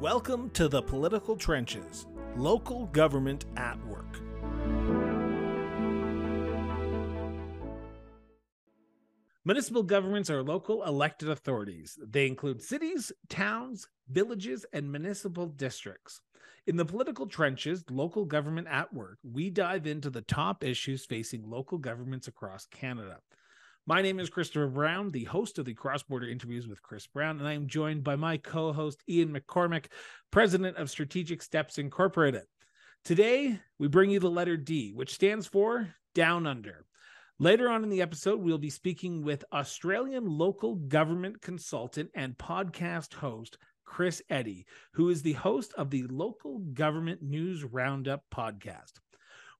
Welcome to the Political Trenches, local government at work. Municipal governments are local elected authorities. They include cities, towns, villages, and municipal districts. In the political trenches, local government at work, we dive into the top issues facing local governments across Canada. My name is Christopher Brown, the host of the Cross Border Interviews with Chris Brown, and I am joined by my co host, Ian McCormack, president of Strategic Steps Incorporated. Today, we bring you the letter D, which stands for Down Under. Later on in the episode, we'll be speaking with Australian local government consultant and podcast host Chris Eddy, who is the host of the Local Government News Roundup podcast.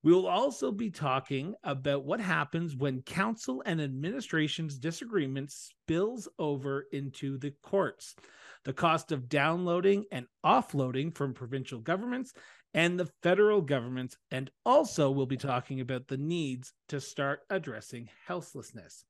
We will also be talking about what happens when council and administration's disagreement spills over into the courts, the cost of downloading and offloading from provincial governments and the federal governments, and also we'll be talking about the needs to start addressing houselessness.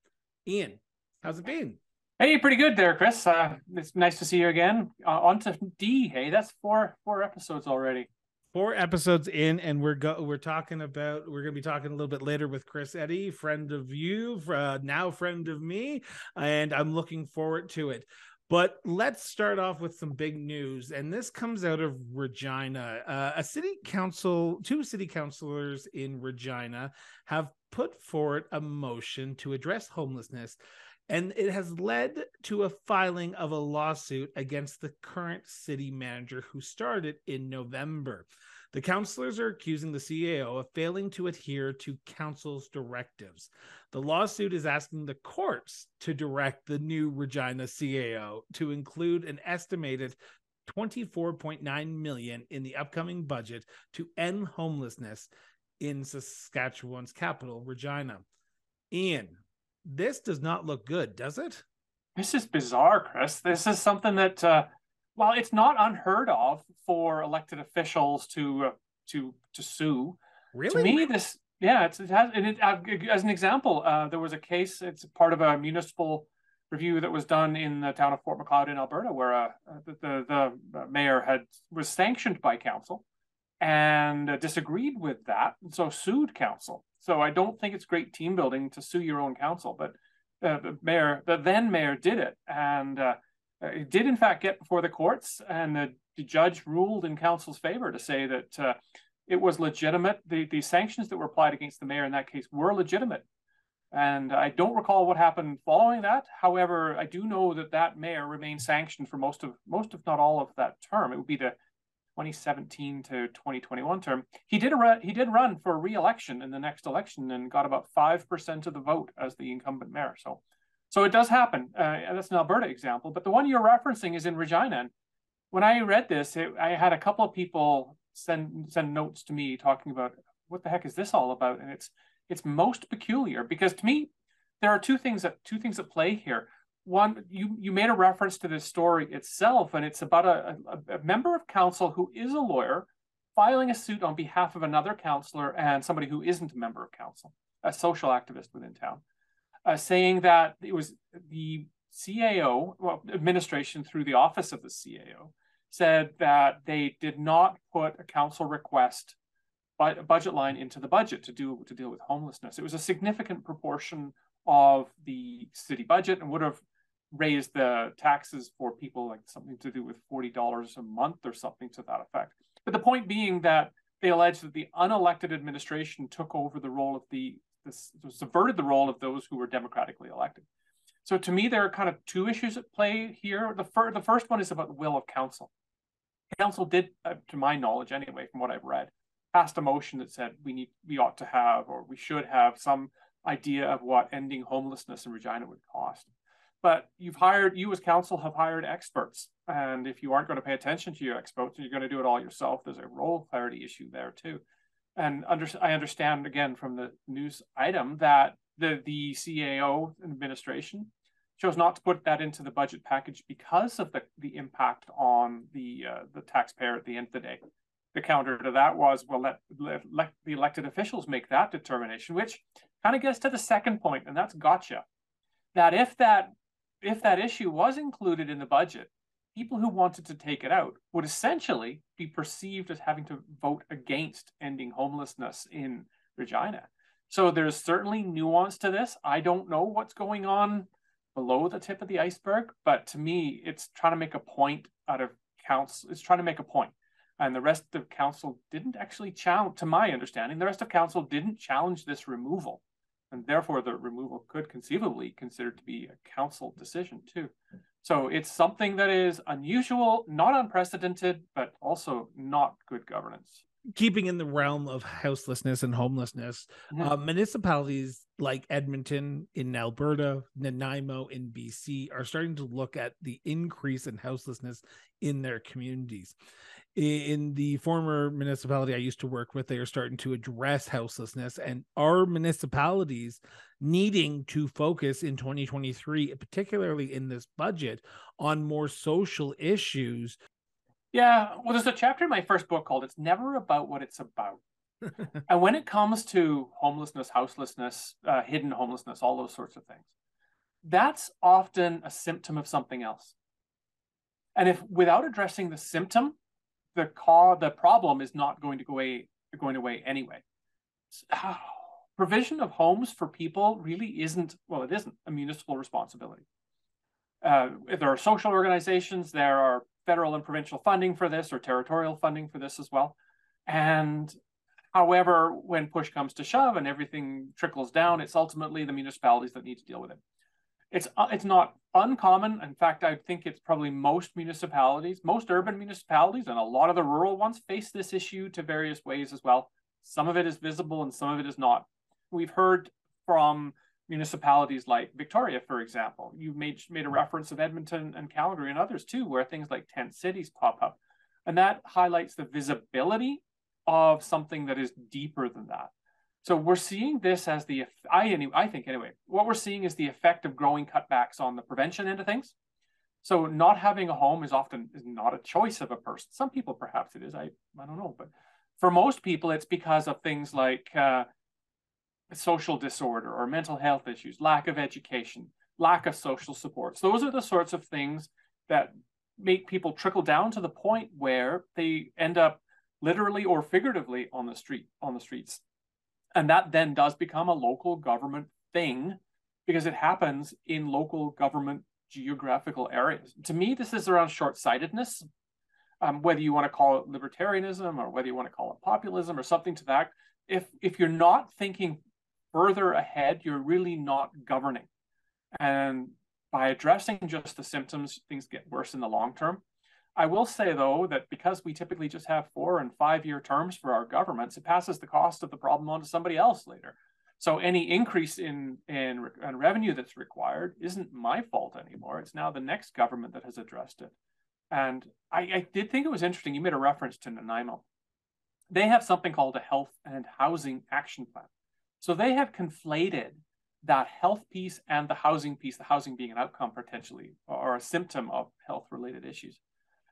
Ian, how's it been? Hey, pretty good there, Chris. Uh, it's nice to see you again. Uh, on to D. Hey, that's four four episodes already four episodes in and we're go we're talking about we're going to be talking a little bit later with chris eddy friend of you uh, now friend of me and i'm looking forward to it. But let's start off with some big news and this comes out of regina. Uh, a city council two city councilors in regina have put forward a motion to address homelessness and it has led to a filing of a lawsuit against the current city manager who started in November. The councilors are accusing the CAO of failing to adhere to council's directives. The lawsuit is asking the courts to direct the new Regina CAO to include an estimated 24.9 million in the upcoming budget to end homelessness in Saskatchewan's capital, Regina. Ian, this does not look good, does it? This is bizarre, Chris. This is something that, uh, while it's not unheard of for elected officials to uh, to to sue, really, to me, this yeah, it's, it has. And it, uh, as an example, uh, there was a case. It's part of a municipal review that was done in the town of Fort Macleod in Alberta, where uh, the, the, the mayor had was sanctioned by council and uh, disagreed with that, and so sued council. So I don't think it's great team building to sue your own council, but uh, the mayor, the then mayor, did it, and uh, it did in fact get before the courts, and the, the judge ruled in council's favor to say that uh, it was legitimate. The the sanctions that were applied against the mayor in that case were legitimate, and I don't recall what happened following that. However, I do know that that mayor remained sanctioned for most of most, if not all, of that term. It would be the 2017 to 2021 term, he did a he did run for re-election in the next election and got about five percent of the vote as the incumbent mayor. So, so it does happen. Uh, that's an Alberta example, but the one you're referencing is in Regina. And when I read this, it, I had a couple of people send send notes to me talking about what the heck is this all about, and it's it's most peculiar because to me there are two things that two things at play here one you you made a reference to this story itself and it's about a, a, a, member of council who is a lawyer filing a suit on behalf of another councillor and somebody who isn't a member of council a social activist within town uh, saying that it was the cao well, administration through the office of the cao said that they did not put a council request but a budget line into the budget to do to deal with homelessness. It was a significant proportion of the city budget and would have raise the taxes for people like something to do with $40 a month or something to that effect. But the point being that they allege that the unelected administration took over the role of the, this, subverted the role of those who were democratically elected. So to me, there are kind of two issues at play here. The, fir- the first one is about the will of council. Council did, uh, to my knowledge anyway, from what I've read, passed a motion that said we need, we ought to have, or we should have some idea of what ending homelessness in Regina would cost but you've hired you as counsel have hired experts. And if you aren't going to pay attention to your experts and you're going to do it all yourself. There's a role clarity issue there too. And under, i understand again from the news item that the the cao administration chose not to put that into the budget package because of the, the impact on the uh, the taxpayer at the end of the day. The counter to that was well let, let, let the elected officials make that determination which kind of gets to the second point and that's gotcha. That if that if that issue was included in the budget, people who wanted to take it out would essentially be perceived as having to vote against ending homelessness in Regina. So there's certainly nuance to this. I don't know what's going on below the tip of the iceberg, but to me, it's trying to make a point out of council. It's trying to make a point. And the rest of council didn't actually challenge, to my understanding, the rest of council didn't challenge this removal. And therefore, the removal could conceivably considered to be a council decision too. So it's something that is unusual, not unprecedented, but also not good governance keeping in the realm of houselessness and homelessness, mm-hmm. uh, municipalities like Edmonton in Alberta, Nanaimo in BC are starting to look at the increase in houselessness in their communities. In the former municipality I used to work with, they are starting to address houselessness, and our municipalities needing to focus in 2023, particularly in this budget, on more social issues yeah, well, there's a chapter in my first book called "It's Never About What It's About," and when it comes to homelessness, houselessness, uh, hidden homelessness, all those sorts of things, that's often a symptom of something else. And if without addressing the symptom, the cause, the problem is not going to go away, going away anyway. So, provision of homes for people really isn't well, it isn't a municipal responsibility. Uh, there are social organizations, there are federal and provincial funding for this or territorial funding for this as well. And however, when push comes to shove and everything trickles down, it's ultimately the municipalities that need to deal with it. It's uh, it's not uncommon. In fact, I think it's probably most municipalities, most urban municipalities, and a lot of the rural ones face this issue to various ways as well. Some of it is visible and some of it is not. We've heard from municipalities like Victoria, for example. You made made a reference of Edmonton and Calgary and others too, where things like tent cities pop up, and that highlights the visibility of something that is deeper than that. So we're seeing this as the I I think anyway. What we're seeing is the effect of growing cutbacks on the prevention end of things. So not having a home is often is not a choice of a person. Some people perhaps it is. I I don't know, but for most people it's because of things like uh, social disorder or mental health issues, lack of education, lack of social supports. Those are the sorts of things that make people trickle down to the point where they end up literally or figuratively on the street on the streets. And that then does become a local government thing because it happens in local government geographical areas. To me, this is around short-sightedness. Um, whether you want to call it libertarianism or whether you want to call it populism or something to that, if if you're not thinking further ahead, you're really not governing. And by addressing just the symptoms, things get worse in the long term. I will say, though, that because we typically just have four and five year terms for our governments, it passes the cost of the problem on to somebody else later. So any increase in, in, in revenue that's required isn't my fault anymore. It's now the next government that has addressed it. And I, I did think it was interesting. You made a reference to Nanaimo. They have something called a health and housing action plan. So they have conflated that health piece and the housing piece, the housing being an outcome potentially or a symptom of health related issues,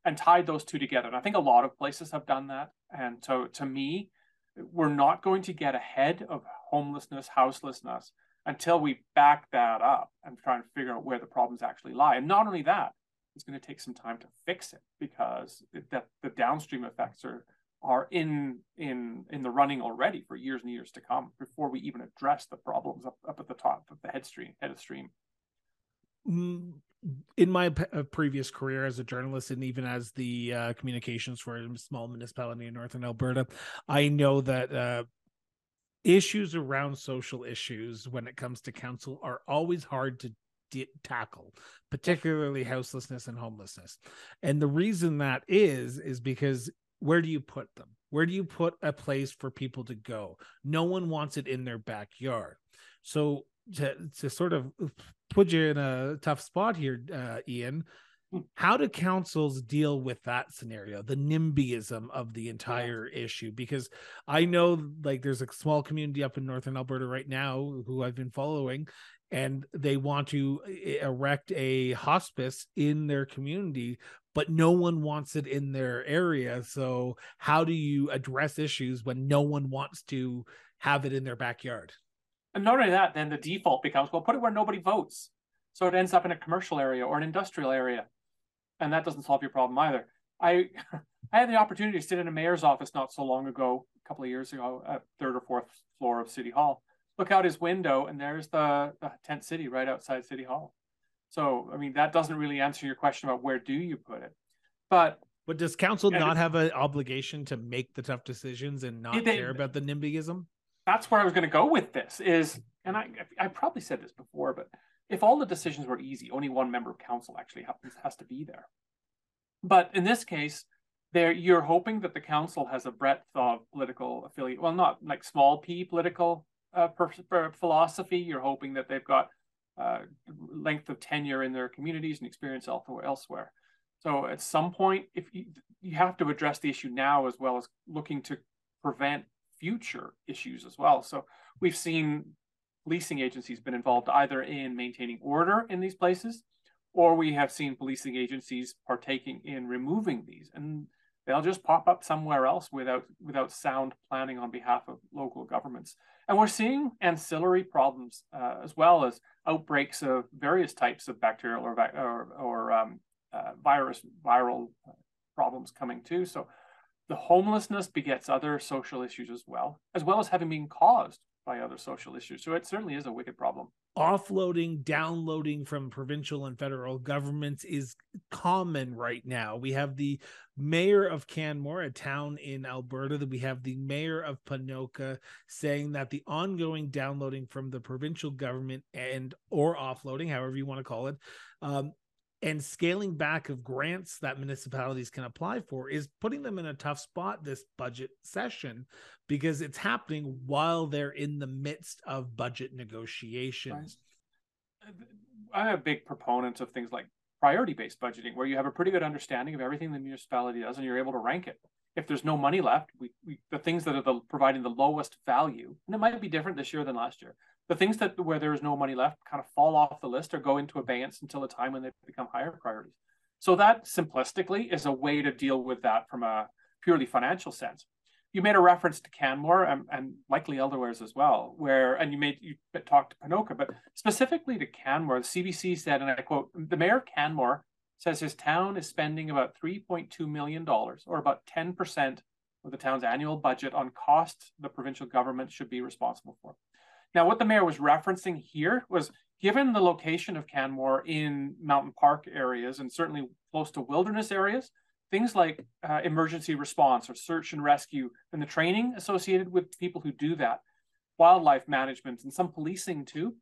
and tied those two together. And I think a lot of places have done that. And so to me, we're not going to get ahead of homelessness, houselessness until we back that up and try and figure out where the problems actually lie. And not only that, it's going to take some time to fix it because it, that the downstream effects are are in in in the running already for years and years to come before we even address the problems up, up at the top of the head stream head of stream mm, in my uh, previous career as a journalist and even as the uh, communications for a small municipality in northern alberta i know that uh, issues around social issues when it comes to council are always hard to tackle particularly houselessness and homelessness and the reason that is is because where do you put them? Where do you put a place for people to go? No one wants it in their backyard. So to to sort of put you in a tough spot here, uh, Ian, hmm. how do councils deal with that scenario the nimbyism of the entire yeah. issue because i know like there's a small community up in northern alberta right now who i've been following and they want to erect a hospice in their community but no one wants it in their area. So how do you address issues when no one wants to have it in their backyard? And not only that, then the default becomes well, put it where nobody votes. So it ends up in a commercial area or an industrial area. and that doesn't solve your problem either. I I had the opportunity to sit in a mayor's office not so long ago, a couple of years ago, at third or fourth floor of City Hall. Look out his window, and there's the, the tent city right outside City Hall. So, I mean, that doesn't really answer your question about where do you put it. But but does council not have an obligation to make the tough decisions and not they, care about the NIMBYism? That's where I was going to go with this. Is and I I probably said this before, but if all the decisions were easy, only one member of council actually happens has to be there. But in this case, there you're hoping that the council has a breadth of political affiliate. Well, not like small p political uh, philosophy. You're hoping that they've got uh, length of tenure in their communities and experience elsewhere. So at some point, if you, you have to address the issue now as well as looking to prevent future issues as well. So we've seen policing agencies been involved either in maintaining order in these places, or we have seen policing agencies partaking in removing these, and they'll just pop up somewhere else without without sound planning on behalf of local governments. And we're seeing ancillary problems uh, as well as outbreaks of various types of bacterial or or, or um, uh, virus viral uh, problems coming too. So the homelessness begets other social issues as well, as well as having been caused by other social issues. So it certainly is a wicked problem. Offloading, downloading from provincial and federal governments is common right now. We have the mayor of Canmore, a town in Alberta, that we have the mayor of Ponoka saying that the ongoing downloading from the provincial government and or offloading, however you want to call it, um, and scaling back of grants that municipalities can apply for is putting them in a tough spot this budget session because it's happening while they're in the midst of budget negotiations. I'm a big proponent of things like priority based budgeting, where you have a pretty good understanding of everything the municipality does and you're able to rank it. If there's no money left, we, we the things that are the, providing the lowest value, and it might be different this year than last year, the things that where there is no money left kind of fall off the list or go into abeyance until a time when they become higher priorities. So that simplistically is a way to deal with that from a purely financial sense. You made a reference to Canmore and, and likely elsewhere as well, where and you made you talked to Ponoka, but specifically to Canmore, the CBC said, and I quote, the mayor of Canmore says his town is spending about $3.2 million or about 10% of the town's annual budget on costs the provincial government should be responsible for. Now, what the mayor was referencing here was given the location of Canmore in mountain park areas and certainly close to wilderness areas, things like uh, emergency response or search and rescue and the training associated with people who do that, wildlife management, and some policing too,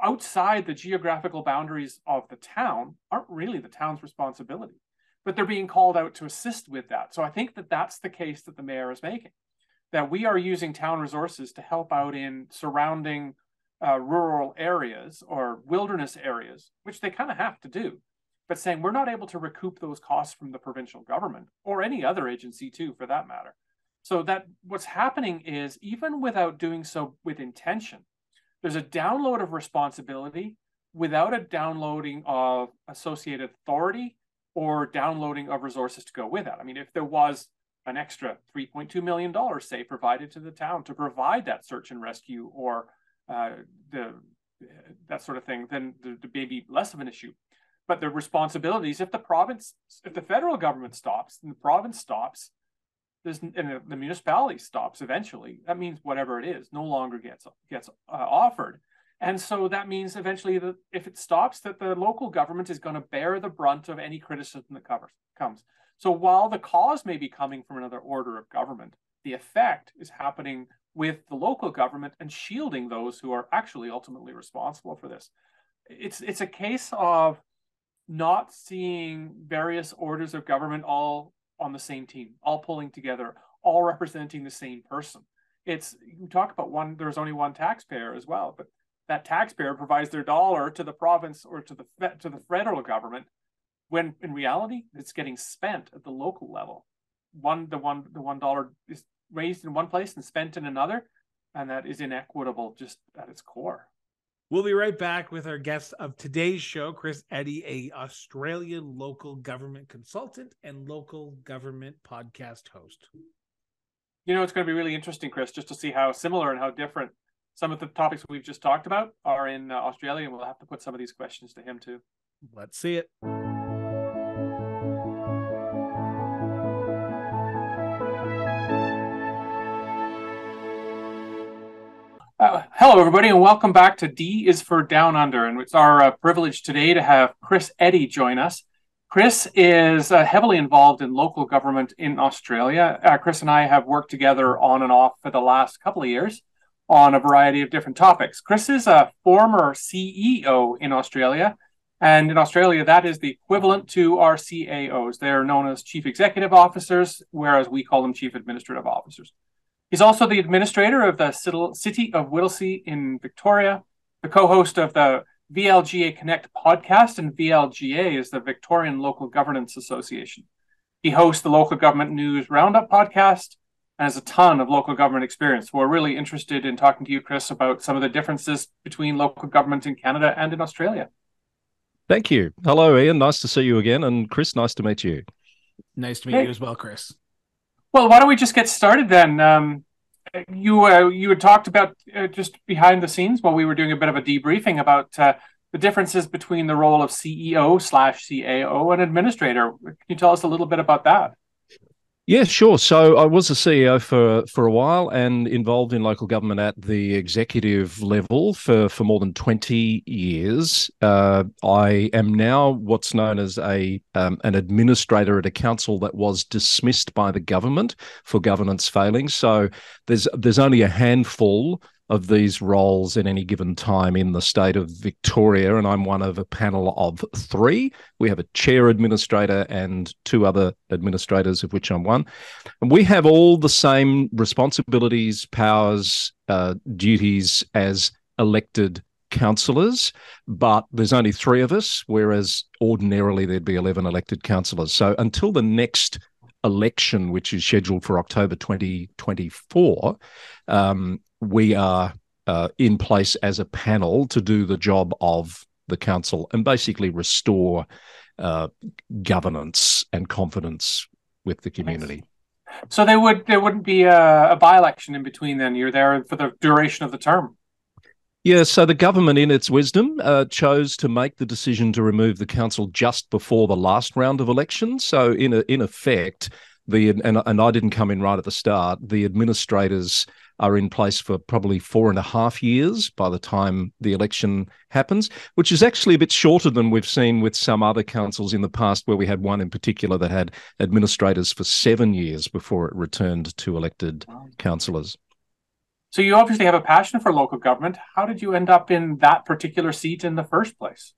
outside the geographical boundaries of the town aren't really the town's responsibility, but they're being called out to assist with that. So I think that that's the case that the mayor is making that we are using town resources to help out in surrounding uh, rural areas or wilderness areas, which they kind of have to do, but saying we're not able to recoup those costs from the provincial government or any other agency too, for that matter. So that what's happening is even without doing so with intention, there's a download of responsibility without a downloading of associated authority or downloading of resources to go with that. I mean, if there was an extra $3.2 million, say, provided to the town to provide that search and rescue or uh, the that sort of thing, then the, the maybe less of an issue. But the responsibilities, if the province, if the federal government stops and the province stops, there's, and the, the municipality stops eventually, that means whatever it is no longer gets gets uh, offered. And so that means eventually that if it stops, that the local government is going to bear the brunt of any criticism that covers, comes. So while the cause may be coming from another order of government, the effect is happening with the local government and shielding those who are actually ultimately responsible for this. It's it's a case of not seeing various orders of government all on the same team, all pulling together, all representing the same person. It's you talk about one. There's only one taxpayer as well, but that taxpayer provides their dollar to the province or to the to the federal government when in reality it's getting spent at the local level. One the one the one dollar is raised in one place and spent in another, and that is inequitable just at its core. We'll be right back with our guest of today's show, Chris Eddy, a Australian local government consultant and local government podcast host. You know, it's going to be really interesting, Chris, just to see how similar and how different some of the topics we've just talked about are in uh, Australia, and we'll have to put some of these questions to him too. Let's see it. Uh, hello, everybody, and welcome back to D is for Down Under. And it's our uh, privilege today to have Chris Eddy join us. Chris is uh, heavily involved in local government in Australia. Uh, Chris and I have worked together on and off for the last couple of years on a variety of different topics. Chris is a former CEO in Australia. And in Australia, that is the equivalent to our CAOs. They're known as chief executive officers, whereas we call them chief administrative officers. He's also the administrator of the City of Whittlesea in Victoria, the co host of the VLGA Connect podcast, and VLGA is the Victorian Local Governance Association. He hosts the Local Government News Roundup podcast and has a ton of local government experience. We're really interested in talking to you, Chris, about some of the differences between local government in Canada and in Australia. Thank you. Hello, Ian. Nice to see you again. And Chris, nice to meet you. Nice to meet hey. you as well, Chris. Well, why don't we just get started then? Um, you uh, you had talked about uh, just behind the scenes while we were doing a bit of a debriefing about uh, the differences between the role of CEO slash CAO and administrator. Can you tell us a little bit about that? Yeah, sure. So I was a CEO for for a while and involved in local government at the executive level for for more than twenty years. Uh, I am now what's known as a um, an administrator at a council that was dismissed by the government for governance failings. So there's there's only a handful of these roles at any given time in the state of Victoria, and I'm one of a panel of three. We have a chair administrator and two other administrators, of which I'm one. And we have all the same responsibilities, powers, uh, duties as elected councillors, but there's only three of us, whereas ordinarily there'd be 11 elected councillors. So until the next election, which is scheduled for October 2024, um, we are uh, in place as a panel to do the job of the council and basically restore uh, governance and confidence with the community. So there would there wouldn't be a, a by-election in between. Then you're there for the duration of the term. Yeah, so the government, in its wisdom, uh, chose to make the decision to remove the council just before the last round of elections. So, in a, in effect, the and and I didn't come in right at the start. The administrators are in place for probably four and a half years by the time the election happens, which is actually a bit shorter than we've seen with some other councils in the past, where we had one in particular that had administrators for seven years before it returned to elected councillors. So you obviously have a passion for local government. How did you end up in that particular seat in the first place?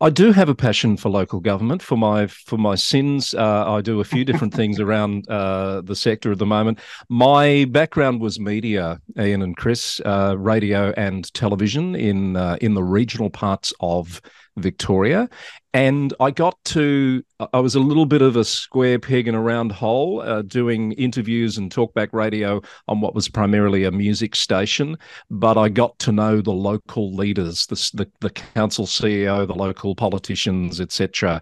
I do have a passion for local government. For my for my sins, uh, I do a few different things around uh, the sector at the moment. My background was media, Ian and Chris, uh, radio and television in uh, in the regional parts of Victoria. And I got to, I was a little bit of a square peg in a round hole uh, doing interviews and talkback radio on what was primarily a music station. But I got to know the local leaders, the, the, the council CEO, the local politicians, etc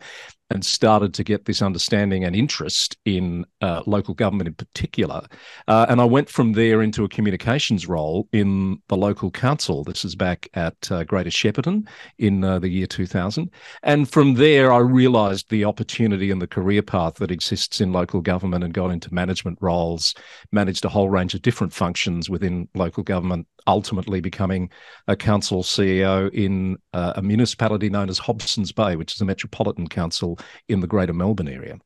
and started to get this understanding and interest in uh, local government in particular. Uh, and I went from there into a communications role in the local council. This is back at uh, Greater Shepparton in uh, the year 2000. And from there, I realized the opportunity and the career path that exists in local government and got into management roles, managed a whole range of different functions within local government ultimately becoming a council CEO in uh, a municipality known as Hobsons Bay, which is a metropolitan council in the Greater Melbourne area.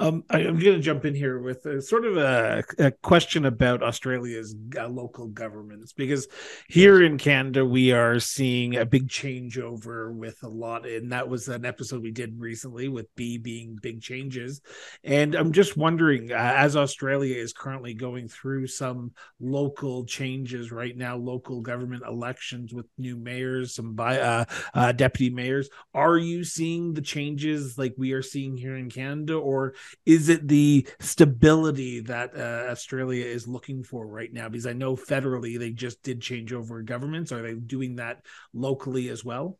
Um, I, am going to jump in here with a, sort of a, a question about Australia's uh, local governments because here in Canada we are seeing a big changeover with a lot, and that was an episode we did recently with B being big changes. And I'm just wondering, uh, as Australia is currently going through some local changes right now, local government elections with new mayors, some by uh, uh, deputy mayors, are you seeing the changes like we are seeing here in Canada, or is it the stability that uh, Australia is looking for right now? Because I know federally they just did change over governments. Are they doing that locally as well?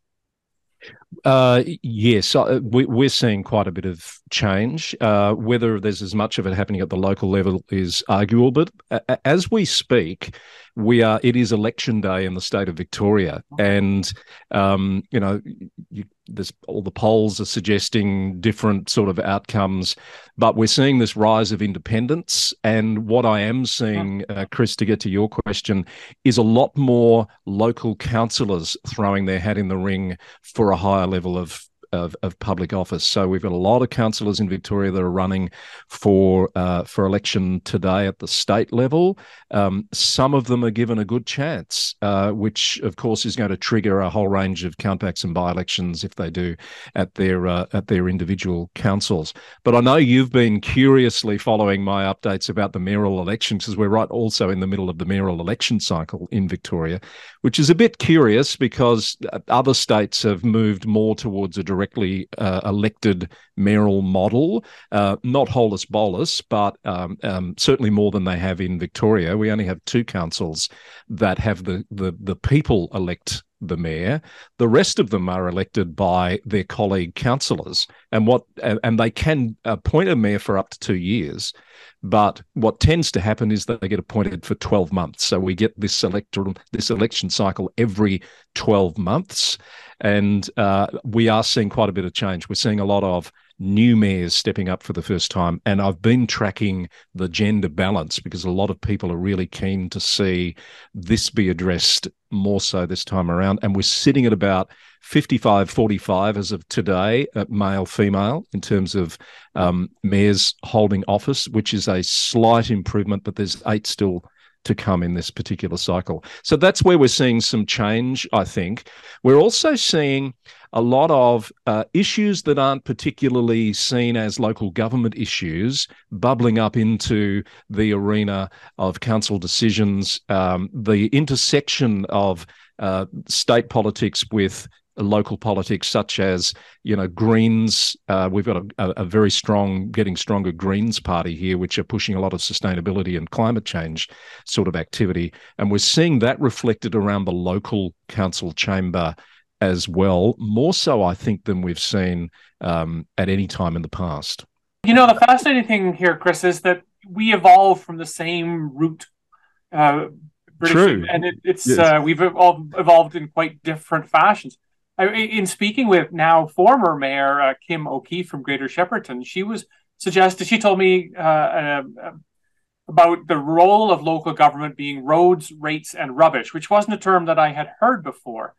Uh, yes, uh, we, are seeing quite a bit of change. Uh, whether there's as much of it happening at the local level is arguable, but as we speak, we are. It is election day in the state of Victoria, and um, you know, you, this all the polls are suggesting different sort of outcomes, but we're seeing this rise of independence. And what I am seeing, uh, Chris, to get to your question, is a lot more local councillors throwing their hat in the ring for a higher level of of, of public office. So we've got a lot of councillors in Victoria that are running for uh, for election today at the state level. Um, some of them are given a good chance, uh, which of course is going to trigger a whole range of countbacks and by-elections if they do at their uh, at their individual councils. But I know you've been curiously following my updates about the mayoral elections because we're right also in the middle of the mayoral election cycle in Victoria, which is a bit curious because other states have moved more towards a directly uh, elected mayoral model, uh, not holus bolus, but um, um, certainly more than they have in Victoria. We only have two councils that have the the, the people elect the mayor. The rest of them are elected by their colleague councillors, and what and they can appoint a mayor for up to two years. But what tends to happen is that they get appointed for 12 months. So we get this electoral this election cycle every 12 months. And uh, we are seeing quite a bit of change. We're seeing a lot of new mayors stepping up for the first time. And I've been tracking the gender balance because a lot of people are really keen to see this be addressed more so this time around. And we're sitting at about 55 45 as of today, uh, male female, in terms of um, mayors holding office, which is a slight improvement, but there's eight still to come in this particular cycle. So that's where we're seeing some change, I think. We're also seeing a lot of uh, issues that aren't particularly seen as local government issues bubbling up into the arena of council decisions, um, the intersection of uh, state politics with local politics, such as you know Greens. Uh, we've got a, a, very strong, getting stronger Greens party here, which are pushing a lot of sustainability and climate change sort of activity, and we're seeing that reflected around the local council chamber as well. More so, I think, than we've seen um, at any time in the past. You know, the fascinating thing here, Chris, is that we evolved from the same root. Uh, British, True. and it, it's yes. uh, we've evolved, evolved in quite different fashions in speaking with now former Mayor uh, Kim O'Keeffe from Greater Shepparton, she was suggested. She told me uh, uh, about the role of local government being roads, rates, and rubbish, which wasn't a term that I had heard before.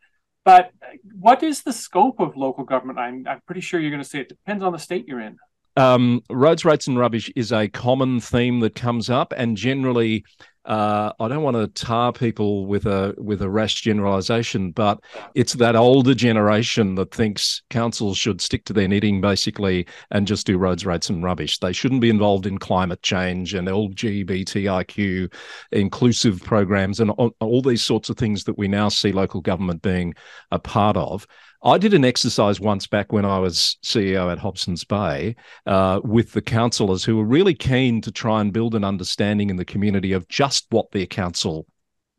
But what is the scope of local government? I'm, I'm pretty sure you're going to say it depends on the state you're in. Um, roads, rates, and rubbish is a common theme that comes up, and generally uh, I don't want to tar people with a with a rash generalisation, but it's that older generation that thinks councils should stick to their knitting basically and just do roads, rates, and rubbish. They shouldn't be involved in climate change and LGBTIQ inclusive programs and all, all these sorts of things that we now see local government being a part of. I did an exercise once back when I was CEO at Hobsons Bay uh, with the councillors who were really keen to try and build an understanding in the community of just what their council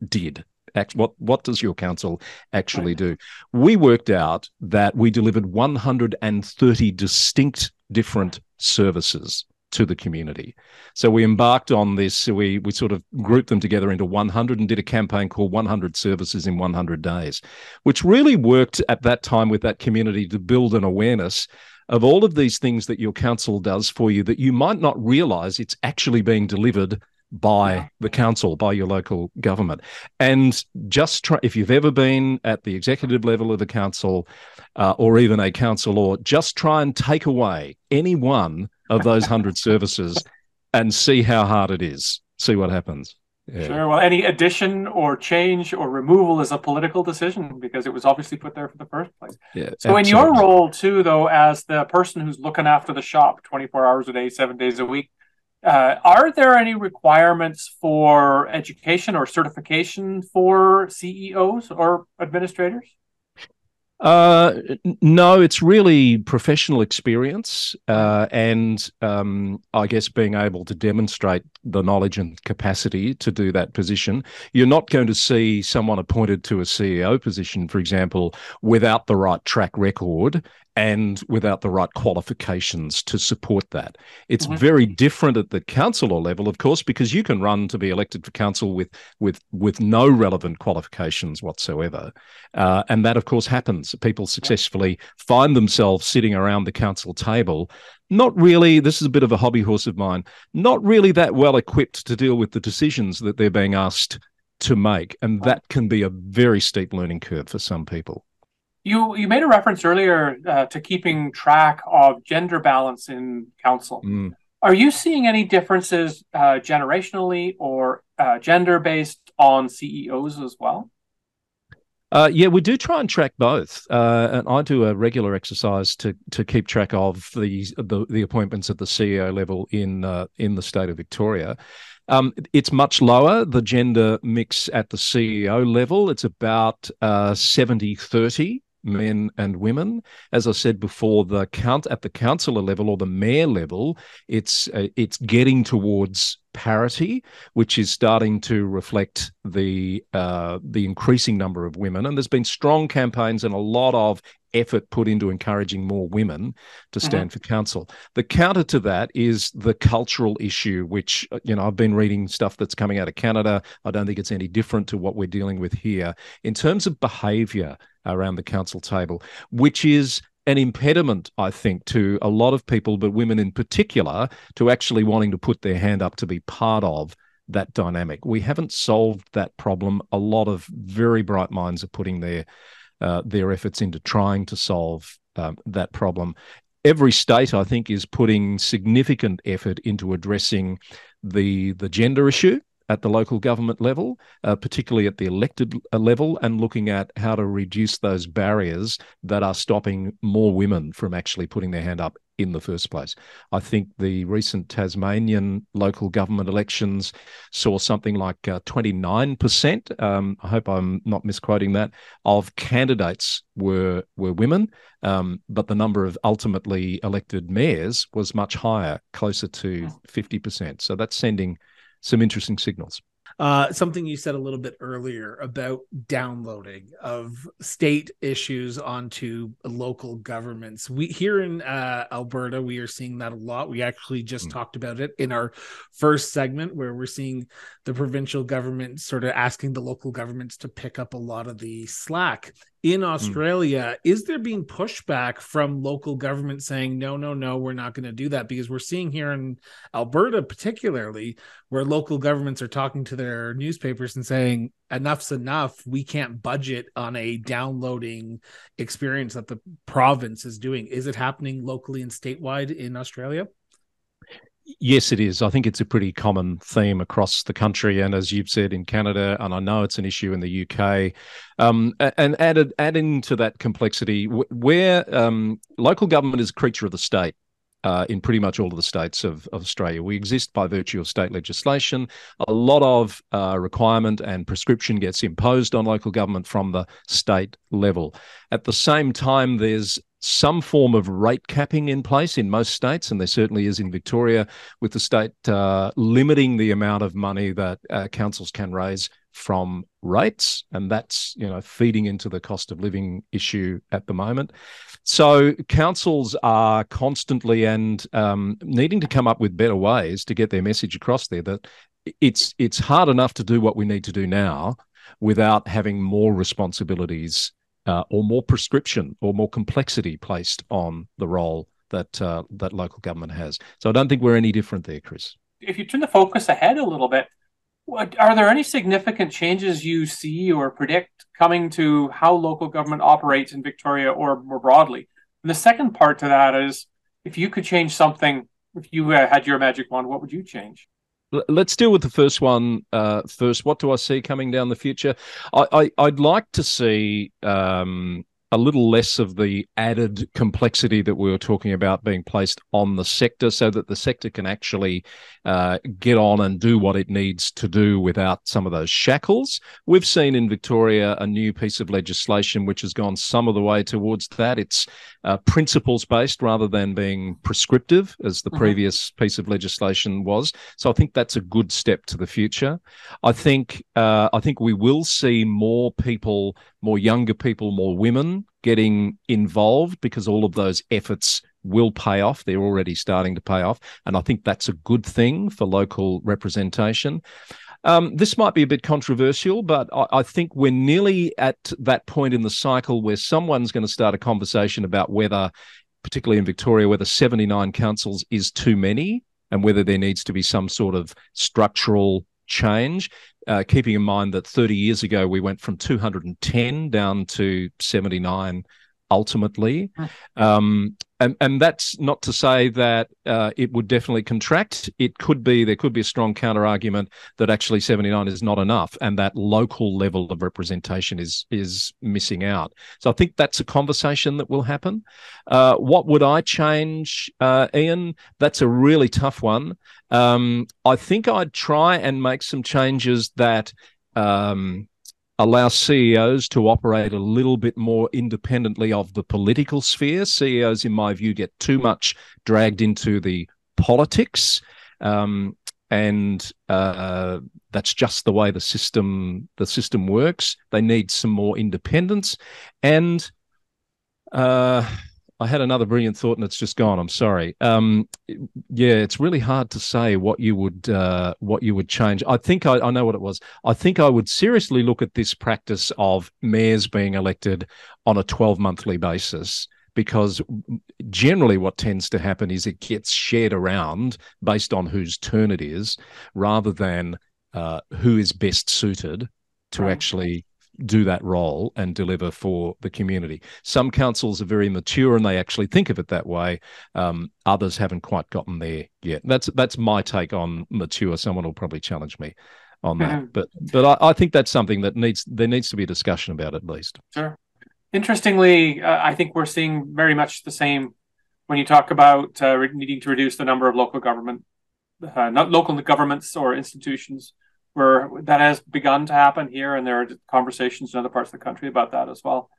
did. What what does your council actually do? We worked out that we delivered 130 distinct different services to the community. So we embarked on this. We we sort of grouped them together into 100 and did a campaign called 100 Services in 100 Days, which really worked at that time with that community to build an awareness of all of these things that your council does for you that you might not realize it's actually being delivered by the council, by your local government. And just try, if you've ever been at the executive level of the council uh, or even a council, or just try and take away any one of those 100 services and see how hard it is. See what happens. Yeah. Sure. Well, any addition or change or removal is a political decision because it was obviously put there for the first place. Yeah, so, absolutely. in your role too, though, as the person who's looking after the shop 24 hours a day, seven days a week, uh, are there any requirements for education or certification for CEOs or administrators? Uh, no, it's really professional experience uh, and um, I guess being able to demonstrate the knowledge and capacity to do that position. You're not going to see someone appointed to a CEO position, for example, without the right track record and without the right qualifications to support that. It's mm-hmm. very different at the councillor level, of course, because you can run to be elected for council with with with no relevant qualifications whatsoever, uh, and that of course happens. People successfully find themselves sitting around the council table. Not really, this is a bit of a hobby horse of mine, not really that well equipped to deal with the decisions that they're being asked to make. And that can be a very steep learning curve for some people. You you made a reference earlier uh, to keeping track of gender balance in council. Mm. Are you seeing any differences uh, generationally or uh, gender based on CEOs as well? Uh, yeah, we do try and track both, uh, and I do a regular exercise to to keep track of the the, the appointments at the CEO level in uh, in the state of Victoria. Um, it's much lower, the gender mix at the CEO level. It's about uh, 70 30 men and women. As I said before, the count at the councillor level or the mayor level, it's uh, it's getting towards parity, which is starting to reflect the uh, the increasing number of women. And there's been strong campaigns and a lot of effort put into encouraging more women to mm-hmm. stand for council. The counter to that is the cultural issue, which uh, you know I've been reading stuff that's coming out of Canada. I don't think it's any different to what we're dealing with here in terms of behaviour around the council table, which is an impediment, I think, to a lot of people, but women in particular, to actually wanting to put their hand up to be part of that dynamic. We haven't solved that problem. A lot of very bright minds are putting their uh, their efforts into trying to solve um, that problem. Every state, I think, is putting significant effort into addressing the the gender issue at the local government level, uh, particularly at the elected uh, level, and looking at how to reduce those barriers that are stopping more women from actually putting their hand up in the first place. I think the recent Tasmanian local government elections saw something like uh, 29%. Um, I hope I'm not misquoting that. Of candidates were were women, um, but the number of ultimately elected mayors was much higher, closer to 50%. So that's sending some interesting signals. Uh, something you said a little bit earlier about downloading of state issues onto local governments. We here in uh, Alberta, we are seeing that a lot. We actually just mm. talked about it in our first segment, where we're seeing the provincial government sort of asking the local governments to pick up a lot of the slack in hmm. Australia, mm. is there being pushback from local government saying, no, no, no, we're not going to do that? Because we're seeing here in Alberta, particularly, where local governments are talking to their newspapers and saying, enough's enough. We can't budget on a downloading experience that the province is doing. Is it happening locally and statewide in Australia? Yes, it is. I think it's a pretty common theme across the country, and as you've said in Canada, and I know it's an issue in the UK. Um, and added, adding to that complexity, where um, local government is a creature of the state, uh, in pretty much all of the states of, of, Australia. We exist by virtue of state legislation. A lot of uh, requirement and prescription gets imposed on local government from the state level. At the same time, there's some form of rate capping in place in most states, and there certainly is in Victoria, with the state uh, limiting the amount of money that uh, councils can raise from rates, and that's you know feeding into the cost of living issue at the moment. So councils are constantly and um, needing to come up with better ways to get their message across there. That it's it's hard enough to do what we need to do now without having more responsibilities uh, or more prescription or more complexity placed on the role that uh, that local government has. So I don't think we're any different there, Chris. If you turn the focus ahead a little bit, what, are there any significant changes you see or predict coming to how local government operates in Victoria or more broadly? And the second part to that is, if you could change something, if you uh, had your magic wand, what would you change? Let's deal with the first one uh, first. What do I see coming down the future? I, I would like to see um, a little less of the added complexity that we were talking about being placed on the sector so that the sector can actually uh, get on and do what it needs to do without some of those shackles. We've seen in Victoria a new piece of legislation which has gone some of the way towards that. It's uh, principles based rather than being prescriptive, as the mm-hmm. previous piece of legislation was. So I think that's a good step to the future. I think uh, I think we will see more people, more younger people, more women getting involved because all of those efforts will pay off. They're already starting to pay off. And I think that's a good thing for local representation. Um, this might be a bit controversial, but I, I, think we're nearly at that point in the cycle where someone's going to start a conversation about whether, particularly in Victoria, whether 79 councils is too many and whether there needs to be some sort of structural change. Uh, keeping in mind that 30 years ago we went from 210 down to 79 ultimately. Um, and, and that's not to say that uh, it would definitely contract. It could be, there could be a strong counter argument that actually 79 is not enough and that local level of representation is, is missing out. So I think that's a conversation that will happen. Uh, what would I change, uh, Ian? That's a really tough one. Um, I think I'd try and make some changes that um, allow CEOs to operate a little bit more independently of the political sphere. CEOs, in my view, get too much dragged into the politics. Um, and uh, that's just the way the system the system works. They need some more independence, and uh, I had another brilliant thought and it's just gone. I'm sorry. Um, yeah, it's really hard to say what you would uh, what you would change. I think I, I, know what it was. I think I would seriously look at this practice of mayors being elected on a 12 monthly basis because generally what tends to happen is it gets shared around based on whose turn it is rather than uh, who is best suited to right. actually do that role and deliver for the community. Some councils are very mature and they actually think of it that way. Um, others haven't quite gotten there yet. That's that's my take on mature. Someone will probably challenge me on that, mm-hmm. but but I, I, think that's something that needs there needs to be a discussion about at least. Sure. Interestingly, uh, I think we're seeing very much the same when you talk about uh, needing to reduce the number of local government, uh, not local governments or institutions where that has begun to happen here, and there are conversations in other parts of the country about that as well.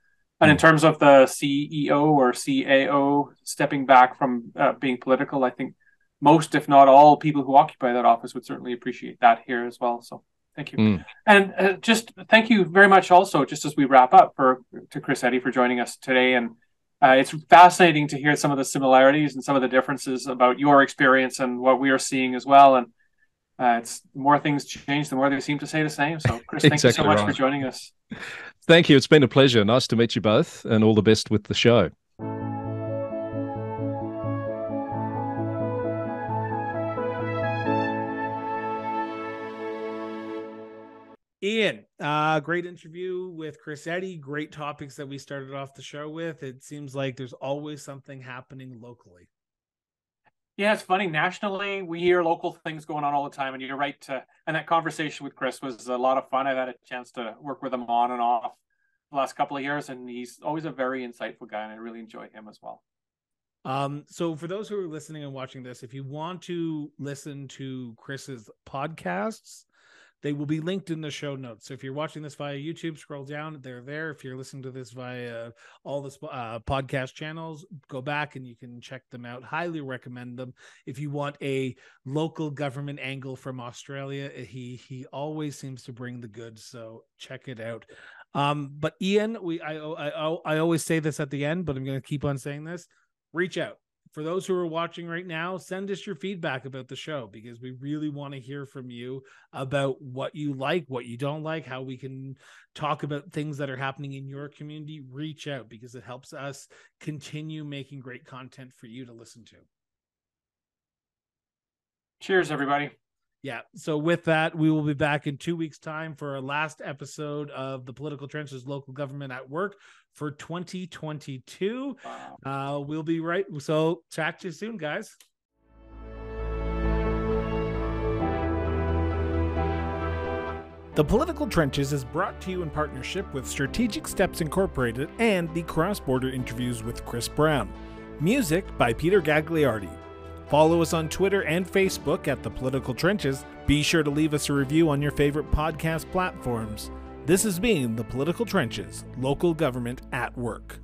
And in hmm. terms of the CEO or CAO stepping back from uh, being political, I think most, if not all, people who occupy that office would certainly appreciate that here as well. So thank you, mm. and uh, just thank you very much. Also, just as we wrap up, for to Chris Eddy for joining us today, and uh, it's fascinating to hear some of the similarities and some of the differences about your experience and what we are seeing as well. And uh, it's the more things change, the more they seem to say the same. So, Chris, thank exactly you so much right. for joining us. Thank you. It's been a pleasure. Nice to meet you both, and all the best with the show. Ian, uh, great interview with Chris Eddy. Great topics that we started off the show with. It seems like there's always something happening locally. Yeah, it's funny. Nationally, we hear local things going on all the time, and you're right. To, and that conversation with Chris was a lot of fun. I've had a chance to work with him on and off the last couple of years, and he's always a very insightful guy, and I really enjoy him as well. Um, so for those who are listening and watching this, if you want to listen to Chris's podcasts, they will be linked in the show notes. So if you're watching this via YouTube, scroll down, they're there. If you're listening to this via all the uh, podcast channels, go back and you can check them out. Highly recommend them. If you want a local government angle from Australia, he he always seems to bring the goods. So check it out. Um, but Ian, we I, I I always say this at the end, but I'm going to keep on saying this. Reach out for those who are watching right now, send us your feedback about the show because we really want to hear from you about what you like, what you don't like, how we can talk about things that are happening in your community. Reach out because it helps us continue making great content for you to listen to. Cheers, everybody. Yeah. So with that, we will be back in two weeks' time for our last episode of the Political Trenches Local Government at Work for 2022. Wow. Uh, we'll be right. So talk to you soon, guys. The Political Trenches is brought to you in partnership with Strategic Steps Incorporated and the Cross Border Interviews with Chris Brown. Music by Peter Gagliardi. Follow us on Twitter and Facebook at The Political Trenches. Be sure to leave us a review on your favorite podcast platforms. This has been The Political Trenches, local government at work.